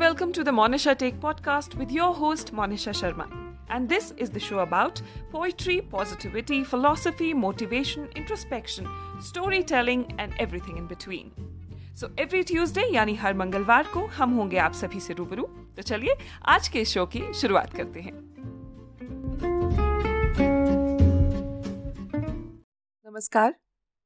welcome to the Monisha Take podcast with your host Monisha Sharma. And this is the show about poetry, positivity, philosophy, motivation, introspection, storytelling and everything in between. So every Tuesday यानी हर मंगलवार को हम होंगे आप सभी से रूबरू तो चलिए आज के शो की शुरुआत करते हैं नमस्कार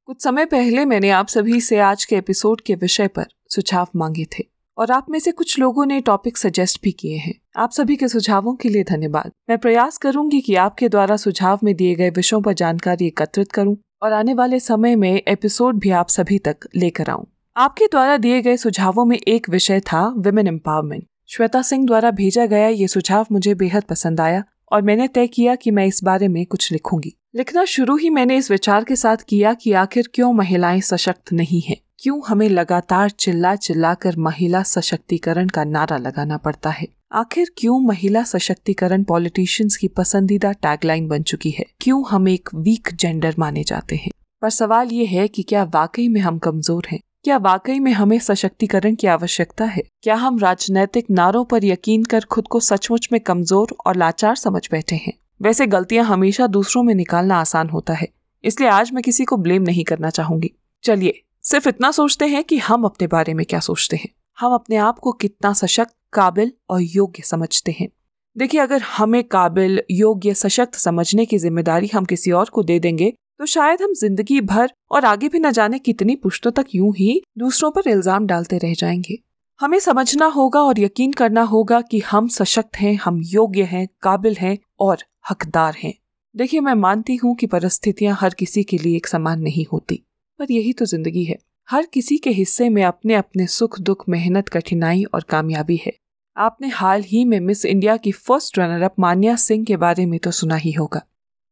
कुछ समय पहले मैंने आप सभी से आज के एपिसोड के विषय पर सुझाव मांगे थे और आप में से कुछ लोगों ने टॉपिक सजेस्ट भी किए हैं। आप सभी के सुझावों के लिए धन्यवाद। मैं प्रयास करूँगी कि आपके द्वारा सुझाव में दिए गए विषयों पर जानकारी एकत्रित करूँ और आने वाले समय में एपिसोड भी आप सभी तक लेकर आऊँ। आपके द्वारा दिए गए सुझावों में एक विषय था विमेन एम्पावरमेंट श्वेता सिंह द्वारा भेजा गया ये सुझाव मुझे बेहद पसंद आया और मैंने तय किया कि मैं इस बारे में कुछ लिखूँगी। लिखना शुरू ही मैंने इस विचार के साथ किया कि आखिर क्यों महिलाएँ सशक्त नहीं हैं। क्यों हमें लगातार चिल्ला चिल्ला कर महिला सशक्तिकरण का नारा लगाना पड़ता है? आखिर क्यों महिला सशक्तिकरण पॉलिटिशियंस की पसंदीदा टैगलाइन बन चुकी है? क्यों हम एक वीक जेंडर माने जाते हैं? पर सवाल ये है कि क्या वाकई में हम कमज़ोर हैं? क्या वाकई में हमें सशक्तिकरण की आवश्यकता है? क्या हम राजनैतिक नारों पर यकीन कर खुद को सचमुच में कमज़ोर और लाचार समझ बैठे हैं? वैसे गलतियाँ हमेशा दूसरों में निकालना आसान होता है, इसलिए आज मैं किसी को ब्लेम नहीं करना चाहूँगी। चलिए सिर्फ़ इतना सोचते हैं कि हम अपने बारे में क्या सोचते हैं। हम अपने आप को कितना सशक्त, काबिल और योग्य समझते हैं। देखिए, अगर हमें काबिल, योग्य, सशक्त समझने की ज़िम्मेदारी हम किसी और को दे देंगे तो शायद हम ज़िंदगी भर और आगे भी न जाने कितनी पुश्तों तक यूँ ही दूसरों पर इल्ज़ाम डालते रह जाएँगे। हमें समझना होगा और यकीन करना होगा कि हम सशक्त हैं, हम योग्य हैं, काबिल हैं और हकदार हैं। देखिए, मैं मानती हूँ कि परिस्थितियाँ हर किसी के लिए एक समान नहीं होती। पर यही तो ज़िंदगी है। हर किसी के हिस्से में अपने अपने सुख, दुख, मेहनत, कठिनाई और कामयाबी है। आपने हाल ही में मिस इंडिया की first runner up Manya Singh के बारे में तो सुना ही होगा।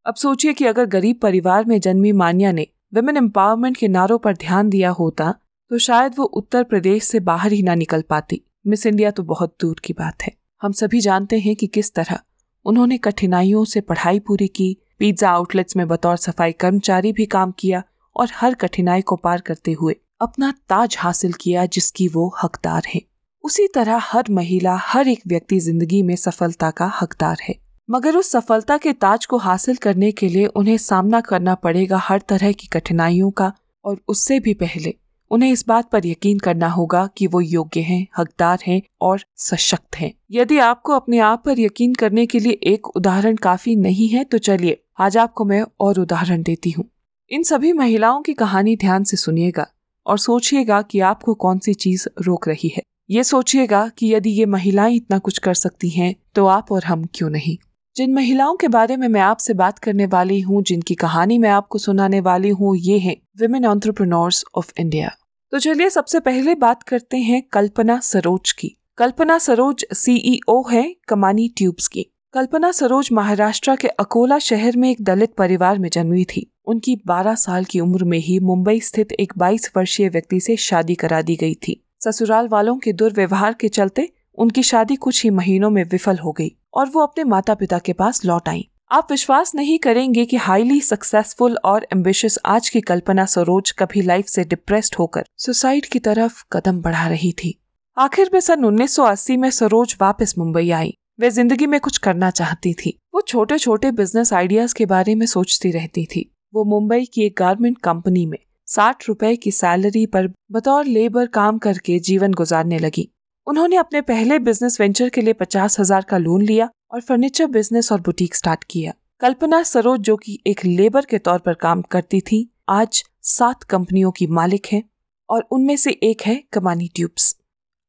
अब सोचिए कि अगर गरीब परिवार में जन्मी मान्या ने वेमेन एम्पावरमेंट के नारों पर ध्यान दिया होता तो शायद वो उत्तर प्रदेश से बाहर ही ना निकल पाती। मिस इंडिया तो बहुत दूर की बात है। हम सभी जानते हैं कि किस तरह उन्होंने कठिनाइयों से पढ़ाई पूरी की पिज्जा आउटलेट्स में बतौर सफ़ाई कर्मचारी भी काम किया और हर कठिनाई को पार करते हुए अपना ताज हासिल किया जिसकी वो हकदार है। उसी तरह हर महिला हर एक व्यक्ति ज़िंदगी में सफलता का हकदार है। मगर उस सफलता के ताज को हासिल करने के लिए उन्हें सामना करना पड़ेगा हर तरह की कठिनाइयों का और उससे भी पहले। उन्हें इस बात पर यकीन करना होगा कि वो योग्य हैं, हकदार हैं और सशक्त हैं। यदि आपको अपने आप पर यकीन करने के लिए एक उदाहरण काफ़ी नहीं है तो चलिए आज आपको मैं और उदाहरण देती हूँ। इन सभी महिलाओं की कहानी ध्यान से सुनिएगा और सोचिएगा कि आपको कौन सी चीज़ रोक रही है। ये सोचिएगा कि यदि ये महिलाएँ इतना कुछ कर सकती हैं तो आप और हम क्यों नहीं? जिन महिलाओं के बारे में मैं आपसे बात करने वाली हूँ, जिनकी कहानी मैं आपको सुनाने वाली हूँ, ये है विमेन ऑन्टरप्रनोर्स ऑफ़ इंडिया तो चलिए सबसे पहले बात करते हैं कल्पना सरोज की। कल्पना सरोज सीईओ है कमानी ट्यूब्स की। कल्पना सरोज महाराष्ट्र के अकोला शहर में एक दलित परिवार में जन्मी थी। उनकी 12 साल की उम्र में ही मुंबई स्थित एक 22 वर्षीय व्यक्ति से शादी करा दी गई थी। ससुराल वालों के दुर्व्यवहार के चलते उनकी शादी कुछ ही महीनों में विफल हो गई और वो अपने माता पिता के पास लौट आई। आप विश्वास नहीं करेंगे कि हाईली सक्सेसफुल और एम्बिशियस आज की कल्पना सरोज कभी लाइफ से डिप्रेस्ड होकर सुसाइड की तरफ़ कदम बढ़ा रही थी। आखिर में सन 1980 में सरोज वापस मुंबई आई। वे ज़िंदगी में कुछ करना चाहती थी। वो छोटे छोटे बिज़नेस आइडियाज़ के बारे में सोचती रहती थी। वो मुंबई की एक गारमेंट कंपनी में साठ रुपए की सैलरी पर बतौर लेबर काम करके जीवन गुजारने लगी। उन्होंने अपने पहले बिज़नेस वेंचर के लिए पचास हज़ार का लोन लिया और फर्नीचर बिज़नेस और बुटीक स्टार्ट किया। कल्पना सरोज जो कि एक लेबर के तौर पर काम करती थी, आज सात कंपनियों की मालिक है और उनमें से एक है कमानी ट्यूब्स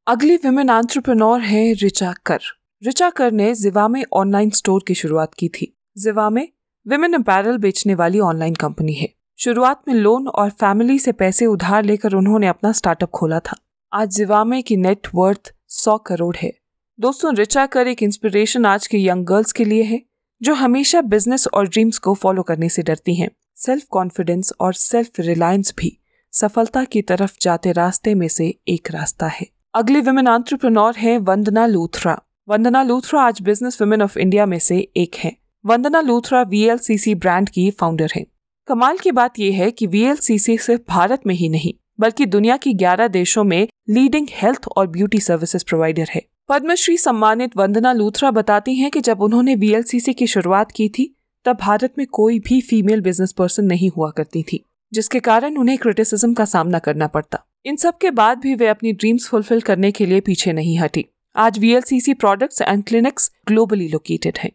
अगली विमेन आंट्रप्रनोर है रिचा कर। रिचा कर ने जिवा में ऑनलाइन स्टोर की शुरुआत की थी। जिवा में विमेन अपैरल बेचने वाली ऑनलाइन कंपनी है। शुरुआत में लोन और फैमिली से पैसे उधार लेकर उन्होंने अपना स्टार्टअप खोला था। आज जिवामे की नेट वर्थ सौ करोड़ है। दोस्तों रिचा कर एक इंस्पिरेशन आज के यंग गर्ल्स के लिए है, जो हमेशा बिज़नेस और ड्रीम्स को फॉलो करने से डरती हैं। सेल्फ कॉन्फिडेंस और सेल्फ रिलायंस भी सफलता की तरफ़ जाते रास्ते में से एक रास्ता है। अगली विमेन आंट्रप्रनोर है वंदना लूथरा। वंदना लूथरा आज बिज़नेस वुमेन ऑफ़ इंडिया में से एक है। वंदना लूथरा वीएलसीसी ब्रांड की फाउंडर है। कमाल की बात यह है कि वीएलसीसी सिर्फ़ भारत में ही नहीं, बल्कि दुनिया की 11 देशों में लीडिंग हेल्थ और ब्यूटी सर्विसेज़ प्रोवाइडर है। पद्मश्री सम्मानित वंदना लूथरा बताती हैं कि जब उन्होंने वीएलसीसी की शुरुआत की थी, तब भारत में कोई भी फीमेल बिज़नेस पर्सन नहीं हुआ करती थी, जिसके कारण उन्हें क्रिटिसिज्म का सामना करना पड़ता। इन सब के बाद भी वे अपनी ड्रीम्स फुलफिल करने के लिए पीछे नहीं हटी। आज VLCC products and clinics globally located है।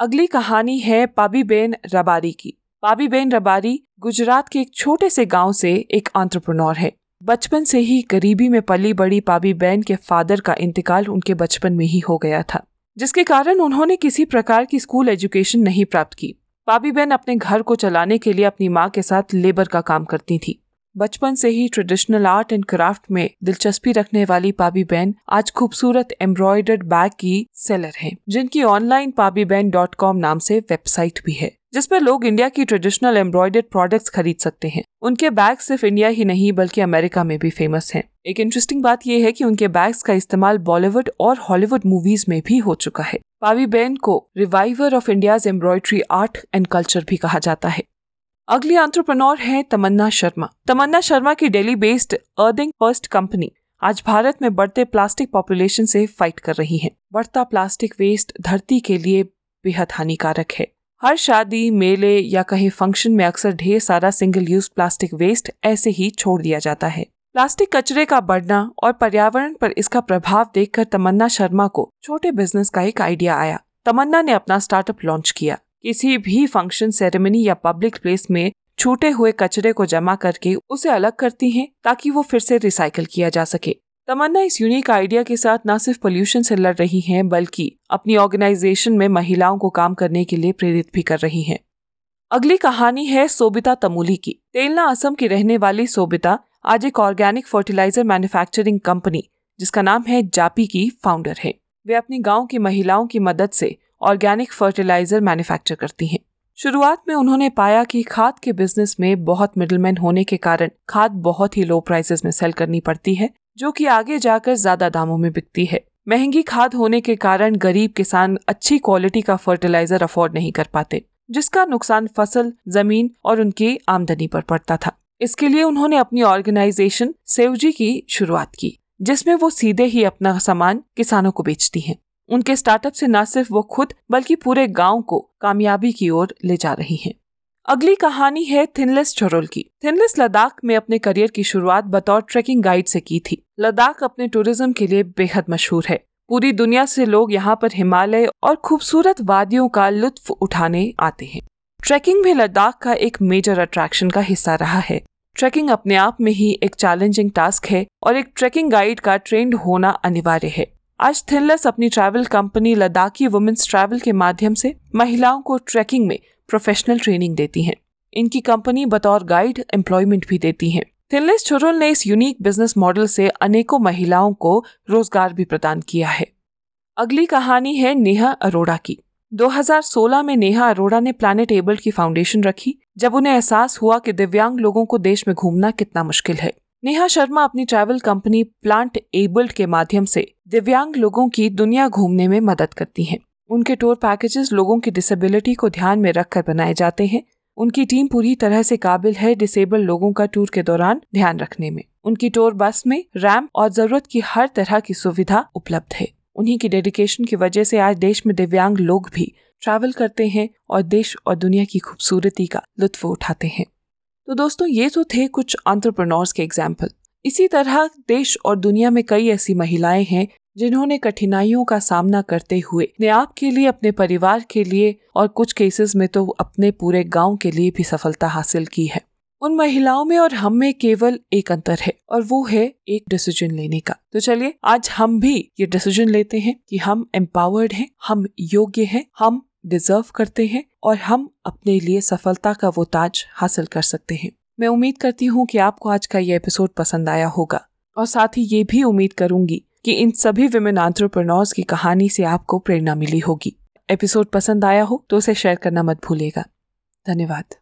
अगली कहानी है पाबीबेन रबारी की। पाबीबेन रबारी गुजरात के एक छोटे से गाँव से एक आंट्रप्रनोर है। बचपन से ही गरीबी में पली बड़ी पाबीबेन के फादर का इंतकाल उनके बचपन में ही हो गया था, जिसके कारण उन्होंने किसी प्रकार की स्कूल एजुकेशन नहीं प्राप्त की। पाबीबेन अपने घर को चलाने के लिए अपनी माँ के साथ लेबर का काम करती थी। बचपन से ही ट्रेडिशनल आर्ट एंड क्राफ्ट में दिलचस्पी रखने वाली पाबी बहन आज खूबसूरत एम्ब्रॉयडर्ड बैग की सेलर हैं, जिनकी ऑनलाइन पाबी बहन डॉट कॉम नाम से वेबसाइट भी है जिस पर लोग इंडिया की ट्रेडिशनल एम्ब्रॉयडर्ड प्रोडक्ट्स खरीद सकते हैं। उनके बैग सिर्फ़ इंडिया ही नहीं बल्कि अमेरिका में भी फ़ेमस हैं। एक इंटरेस्टिंग बात यह है कि उनके बैग्स का इस्तेमाल बॉलीवुड और हॉलीवुड मूवीज़ में भी हो चुका है। पावी बैन को reviver of India's embroidery art and culture भी कहा जाता है। अगली एंट्रप्रेन्योर है तमन्ना शर्मा। तमन्ना शर्मा की Delhi based earthing first company आज भारत में बढ़ते प्लास्टिक पॉपुलेशन से फाइट कर रही है। बढ़ता प्लास्टिक वेस्ट धरती के लिए बेहद हानिकारक है। हर शादी, मेले या कहीं फ़ंक्शन में अक्सर ढेर सारा सिंगल यूज़ प्लास्टिक वेस्ट ऐसे ही छोड़ दिया जाता है। प्लास्टिक कचरे का बढ़ना और पर्यावरण पर इसका प्रभाव देखकर तमन्ना शर्मा को छोटे बिज़नेस का एक आइडिया आया। तमन्ना ने अपना स्टार्टअप लॉन्च किया। किसी भी फ़ंक्शन सेरेमनी या पब्लिक प्लेस में छूटे हुए कचरे को जमा करके उसे अलग करती हैं ताकि वो फिर से रिसाइकल किया जा सके। तमन्ना इस यूनिक आइडिया के साथ न सिर्फ़ पोल्यूशन से लड़ रही हैं, बल्कि अपनी ऑर्गेनाइजेशन में महिलाओं को काम करने के लिए प्रेरित भी कर रही हैं। अगली कहानी है सोबिता तमूली की। तेलना असम की रहने वाली सोबिता आज एक ऑर्गेनिक फर्टिलाइज़र मैन्युफैक्चरिंग कंपनी जिसका नाम है जापी की फाउंडर है। वे अपनी गाँव की महिलाओं की मदद से ऑर्गेनिक फर्टिलाइज़र मैन्युफैक्चर करती हैं। शुरुआत में उन्होंने पाया कि खाद के बिज़नेस में बहुत मिडलमैन होने के कारण खाद बहुत ही लो प्राइसेस में सेल करनी पड़ती है, जो कि आगे जाकर ज़्यादा दामों में बिकती है। महँगी खाद होने के कारण गरीब किसान अच्छी क्वालिटी का फर्टिलाइज़र अफोर्ड नहीं कर पाते, जिसका नुकसान फ़सल, ज़मीन और उनकी आमदनी पर पड़ता था। इसके लिए उन्होंने अपनी ऑर्गेनाइजेशन सेवजी की शुरुआत की, जिसमें वो सीधे ही अपना सामान किसानों को बेचती हैं। उनके स्टार्टअप से न सिर्फ़ वो खुद, बल्कि पूरे गाँव को कामयाबी की ओर ले जा रही हैं। अगली कहानी है थिनलेस चोरोल की। थिनलेस लद्दाख में अपने करियर की शुरुआत बतौर ट्रेकिंग गाइड से की थी। लद्दाख अपने टूरिज़्म के लिए बेहद मशहूर है। पूरी दुनिया से लोग यहाँ पर हिमालय और खूबसूरत वादियों का लुत्फ उठाने आते हैं। ट्रैकिंग भी लद्दाख का एक मेजर अट्रैक्शन का हिस्सा रहा है। ट्रैकिंग अपने आप में ही एक चैलेंजिंग टास्क है और एक ट्रैकिंग गाइड का ट्रेंड होना अनिवार्य है। आज थिनलेस अपनी travel company Ladakhi women's travel के माध्यम से महिलाओं को ट्रैकिंग में प्रोफेशनल ट्रेनिंग देती हैं। इनकी कंपनी बतौर गाइड एम्प्लॉयमेंट भी देती है। थिनलेस चुरुल ने इस यूनिक बिज़नेस मॉडल से अनेकों महिलाओं को रोज़गार भी प्रदान किया है। अगली कहानी है नेहा अरोड़ा की। 2016 में नेहा अरोड़ा ने प्लानिट एबल की फाउंडेशन रखी, जब उन्हें एहसास हुआ कि दिव्यांग लोगों को देश में घूमना कितना मुश्किल है। नेहा शर्मा अपनी ट्रैवल कंपनी प्लांट एबल्ड के माध्यम से दिव्यांग लोगों की दुनिया घूमने में मदद करती हैं। उनके टूर पैकेजेस लोगों की डिसेबिलिटी को ध्यान में रखकर बनाए जाते हैं। उनकी टीम पूरी तरह से काबिल है डिसेबल लोगों का टूर के दौरान ध्यान रखने में। उनकी टूर बस में रैम्प और ज़रूरत की हर तरह की सुविधा उपलब्ध है। उन्हीं की डेडिकेशन की वजह से आज देश में दिव्यांग लोग भी ट्रैवल करते हैं और देश और दुनिया की खूबसूरती का लुत्फ उठाते हैं। तो दोस्तों, ये तो थे कुछ आंट्रप्रनोर्स के एग्ज़ाम्पल इसी तरह देश और दुनिया में कई ऐसी महिलाएँ हैं जिन्होंने कठिनाइयों का सामना करते हुए अपने आप के लिए, अपने परिवार के लिए और कुछ केसेस में तो अपने पूरे गाँव के लिए भी सफलता हासिल की है। उन महिलाओं में और हम में केवल एक अंतर है और वो है एक डिसीज़न लेने का। तो चलिए, आज हम भी ये डिसीज़न लेते हैं कि हम एम्पावर्ड हैं, हम योग्य हैं, हम डिजर्व करते हैं और हम अपने लिए सफलता का वो ताज हासिल कर सकते हैं। मैं उम्मीद करती हूँ कि आपको आज का ये एपिसोड पसंद आया होगा। और साथ ही ये भी उम्मीद करूँगी कि इन सभी विमेन आंट्रप्रनोर्स की कहानी से आपको प्रेरणा मिली होगी। एपिसोड पसंद आया हो तो उसे शेयर करना मत भूलेगा धन्यवाद।